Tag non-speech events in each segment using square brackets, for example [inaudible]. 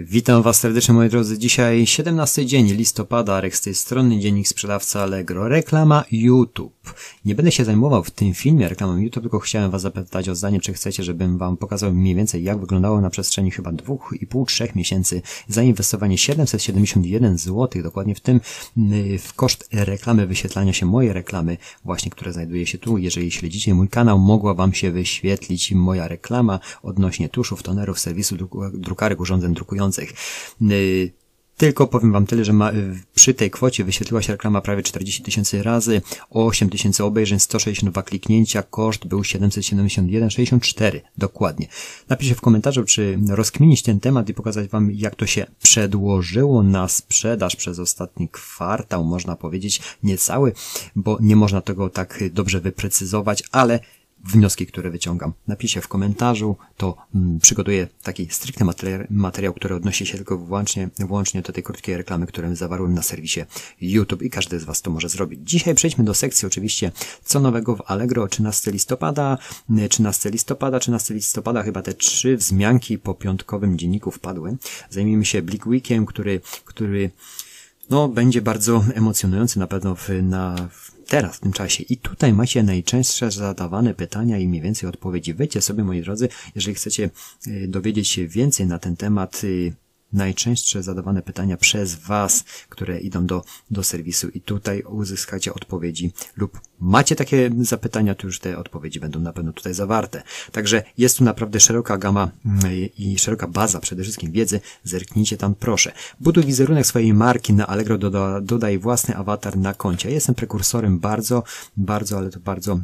Witam Was serdecznie moi drodzy. Dzisiaj 17 dzień listopada, Arek z tej strony, dziennik sprzedawca Allegro, reklama YouTube. Nie będę się zajmował w tym filmie reklamą YouTube, tylko chciałem Was zapytać o zdanie, czy chcecie, żebym Wam pokazał mniej więcej jak wyglądało na przestrzeni chyba dwóch i pół, trzech miesięcy zainwestowanie 771 zł, dokładnie w tym y, w koszt reklamy, wyświetlania się mojej reklamy, właśnie która znajduje się tu. Jeżeli śledzicie mój kanał, mogła Wam się wyświetlić moja reklama odnośnie tuszów, tonerów, serwisu drukarek, urządzeń drukujących Y, tylko powiem Wam tyle, że ma, y, przy tej kwocie wyświetliła się reklama prawie 40 tysięcy razy, 8 tysięcy obejrzeń, 162 kliknięcia, koszt był 771,64 dokładnie. Napiszcie w komentarzu, czy rozkminić ten temat i pokazać Wam, jak to się przedłożyło na sprzedaż przez ostatni kwartał, można powiedzieć, niecały, bo nie można tego tak dobrze wyprecyzować, ale wnioski, które wyciągam. Napiszę w komentarzu, to mm, przygotuję taki stricte materiał, materiał, który odnosi się tylko wyłącznie, wyłącznie do tej krótkiej reklamy, którą zawarłem na serwisie YouTube i każdy z Was to może zrobić. Dzisiaj przejdźmy do sekcji oczywiście, co nowego w Allegro 13 listopada, 13 listopada, 13 listopada, chyba te trzy wzmianki po piątkowym dzienniku wpadły. Zajmijmy się Blick Weekiem, który, który no, będzie bardzo emocjonujący na pewno w, na, w teraz, w tym czasie. I tutaj macie najczęstsze zadawane pytania i mniej więcej odpowiedzi. Wejdźcie sobie, moi drodzy, jeżeli chcecie y, dowiedzieć się więcej na ten temat, y, najczęstsze zadawane pytania przez Was, które idą do, do serwisu i tutaj uzyskacie odpowiedzi lub macie takie zapytania, to już te odpowiedzi będą na pewno tutaj zawarte. Także jest tu naprawdę szeroka gama mm, i szeroka baza przede wszystkim wiedzy. Zerknijcie tam proszę. Buduj wizerunek swojej marki na Allegro, doda, dodaj własny awatar na koncie. Jestem prekursorem bardzo, bardzo, ale to bardzo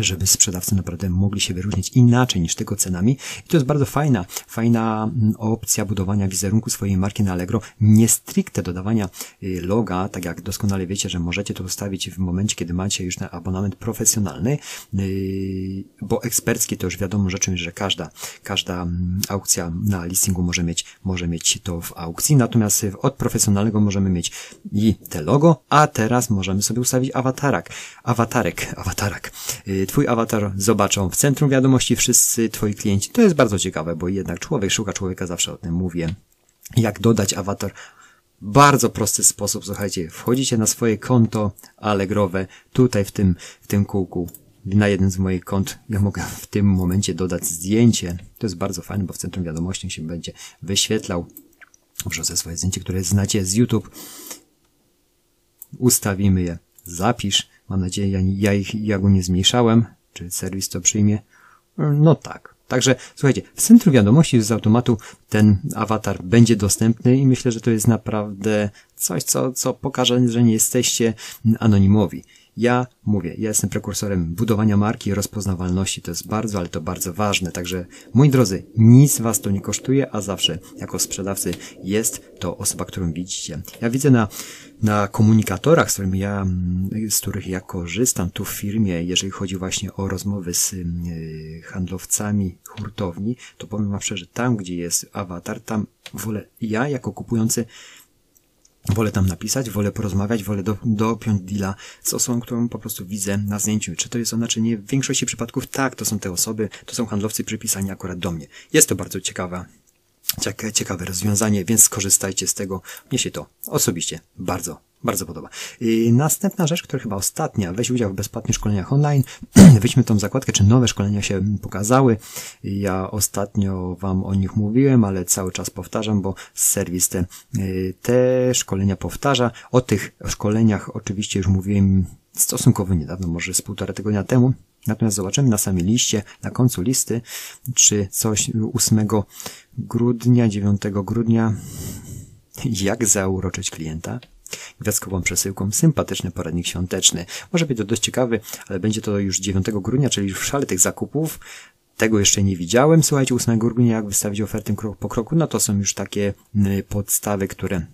żeby sprzedawcy naprawdę mogli się wyróżnić inaczej niż tylko cenami. I to jest bardzo fajna, fajna mm, opcja budowania wizerunku swojej marki na Allegro. Nie stricte dodawania y, loga, tak jak doskonale wiecie, że możecie to ustawić w momencie, kiedy macie już na abonament profesjonalny, y, bo ekspercki to już wiadomo rzeczą, że każda, każda mm, aukcja na listingu może mieć, może mieć to w aukcji. Natomiast od profesjonalnego możemy mieć i te logo, a teraz możemy sobie ustawić awatarak, awatarek, awatarak Y, twój awatar zobaczą w centrum wiadomości wszyscy Twoi klienci. To jest bardzo ciekawe, bo jednak człowiek szuka człowieka, zawsze o tym mówię. Jak dodać awatar? Bardzo prosty sposób, słuchajcie, wchodzicie na swoje konto Allegrowe, tutaj w tym, w tym kółku, na jeden z moich kont ja mogę w tym momencie dodać zdjęcie. To jest bardzo fajne, bo w centrum wiadomości się będzie wyświetlał. Wrzucę swoje zdjęcie, które znacie z YouTube. Ustawimy je. Zapisz. Mam nadzieję, ja, ich, ja go nie zmniejszałem. Czy serwis to przyjmie? No tak. Także słuchajcie, w centrum wiadomości z automatu ten awatar będzie dostępny i myślę, że to jest naprawdę coś, co, co pokaże, że nie jesteście anonimowi. Ja mówię, ja jestem prekursorem budowania marki rozpoznawalności. To jest bardzo, ale to bardzo ważne. Także, moi drodzy, nic was to nie kosztuje, a zawsze jako sprzedawcy jest to osoba, którą widzicie. Ja widzę na, na komunikatorach, z którymi ja, z których ja korzystam tu w firmie, jeżeli chodzi właśnie o rozmowy z y, handlowcami hurtowni, to powiem wam szczerze, tam gdzie jest awatar, tam wolę ja jako kupujący Wolę tam napisać, wolę porozmawiać, wolę do, dopiąć deala z osobą, którą po prostu widzę na zdjęciu. Czy to jest ona, czy nie? W większości przypadków tak, to są te osoby, to są handlowcy przypisani akurat do mnie. Jest to bardzo ciekawa, ciekawe rozwiązanie, więc skorzystajcie z tego. Mnie się to osobiście bardzo bardzo podoba. I następna rzecz, która chyba ostatnia, weź udział w bezpłatnych szkoleniach online. [clears throat] Wejdźmy tą zakładkę, czy nowe szkolenia się pokazały. Ja ostatnio Wam o nich mówiłem, ale cały czas powtarzam, bo serwis te, y, te szkolenia powtarza. O tych szkoleniach oczywiście już mówiłem stosunkowo niedawno, może z półtora tygodnia temu. Natomiast zobaczymy na samej liście, na końcu listy, czy coś 8 grudnia, 9 grudnia, jak zauroczyć klienta, gwiazdkową przesyłką sympatyczny poradnik świąteczny. Może być to dość ciekawy, ale będzie to już 9 grudnia, czyli w szale tych zakupów. Tego jeszcze nie widziałem. Słuchajcie, 8 grudnia, jak wystawić ofertę krok po kroku, no to są już takie y, podstawy, które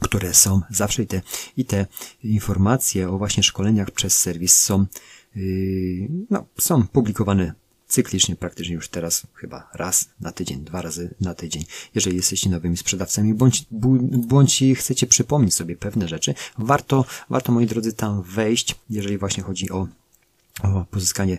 które są zawsze i te, i te informacje o właśnie szkoleniach przez serwis są, yy, no, są publikowane cyklicznie praktycznie już teraz chyba raz na tydzień, dwa razy na tydzień. Jeżeli jesteście nowymi sprzedawcami, bądź, bądź chcecie przypomnieć sobie pewne rzeczy, warto, warto moi drodzy tam wejść, jeżeli właśnie chodzi o, o pozyskanie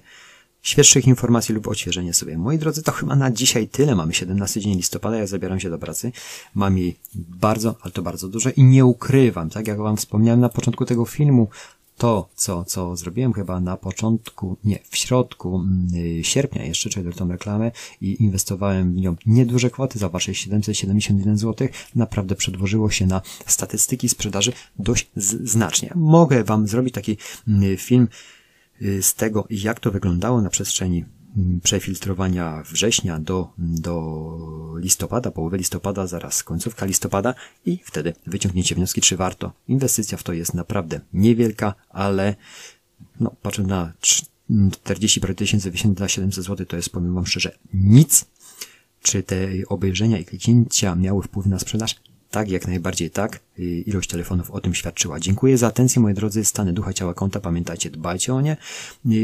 świeższych informacji lub odświeżenie sobie. Moi drodzy, to chyba na dzisiaj tyle. Mamy 17 dzień listopada, ja zabieram się do pracy. Mam jej bardzo, ale to bardzo dużo i nie ukrywam, tak jak wam wspomniałem na początku tego filmu, to, co, co zrobiłem chyba na początku, nie, w środku yy, sierpnia jeszcze, czyli tą reklamę i inwestowałem w nią nieduże kwoty za wasze 771 zł, naprawdę przedłożyło się na statystyki sprzedaży dość znacznie. Mogę wam zrobić taki yy, film yy, z tego, jak to wyglądało na przestrzeni przefiltrowania września do, do listopada, połowy listopada, zaraz końcówka listopada i wtedy wyciągnięcie wnioski, czy warto. Inwestycja w to jest naprawdę niewielka, ale no, patrząc na 40 parę tysięcy wysięte na 700 zł, to jest, powiem Wam szczerze, nic. Czy te obejrzenia i kliknięcia miały wpływ na sprzedaż? Tak, jak najbardziej tak. Ilość telefonów o tym świadczyła. Dziękuję za atencję, moi drodzy. Stany ducha, ciała, konta. Pamiętajcie, dbajcie o nie.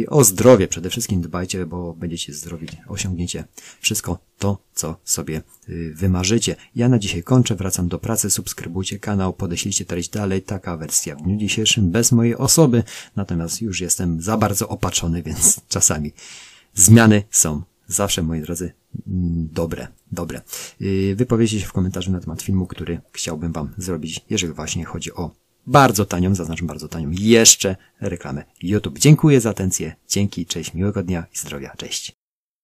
O zdrowie przede wszystkim dbajcie, bo będziecie zdrowi. Osiągniecie wszystko to, co sobie y, wymarzycie. Ja na dzisiaj kończę, wracam do pracy. Subskrybujcie kanał, podeślijcie treść dalej. Taka wersja w dniu dzisiejszym bez mojej osoby. Natomiast już jestem za bardzo opatrzony, [laughs] więc czasami zmiany są zawsze, moi drodzy, mm, dobre, dobre. Y, wypowiedzcie się w komentarzu na temat filmu, który chciałbym Wam zrobić, jeżeli właśnie chodzi o bardzo tanią, zaznaczam bardzo tanią, jeszcze reklamę YouTube. Dziękuję za atencję, dzięki, cześć, miłego dnia i zdrowia, cześć.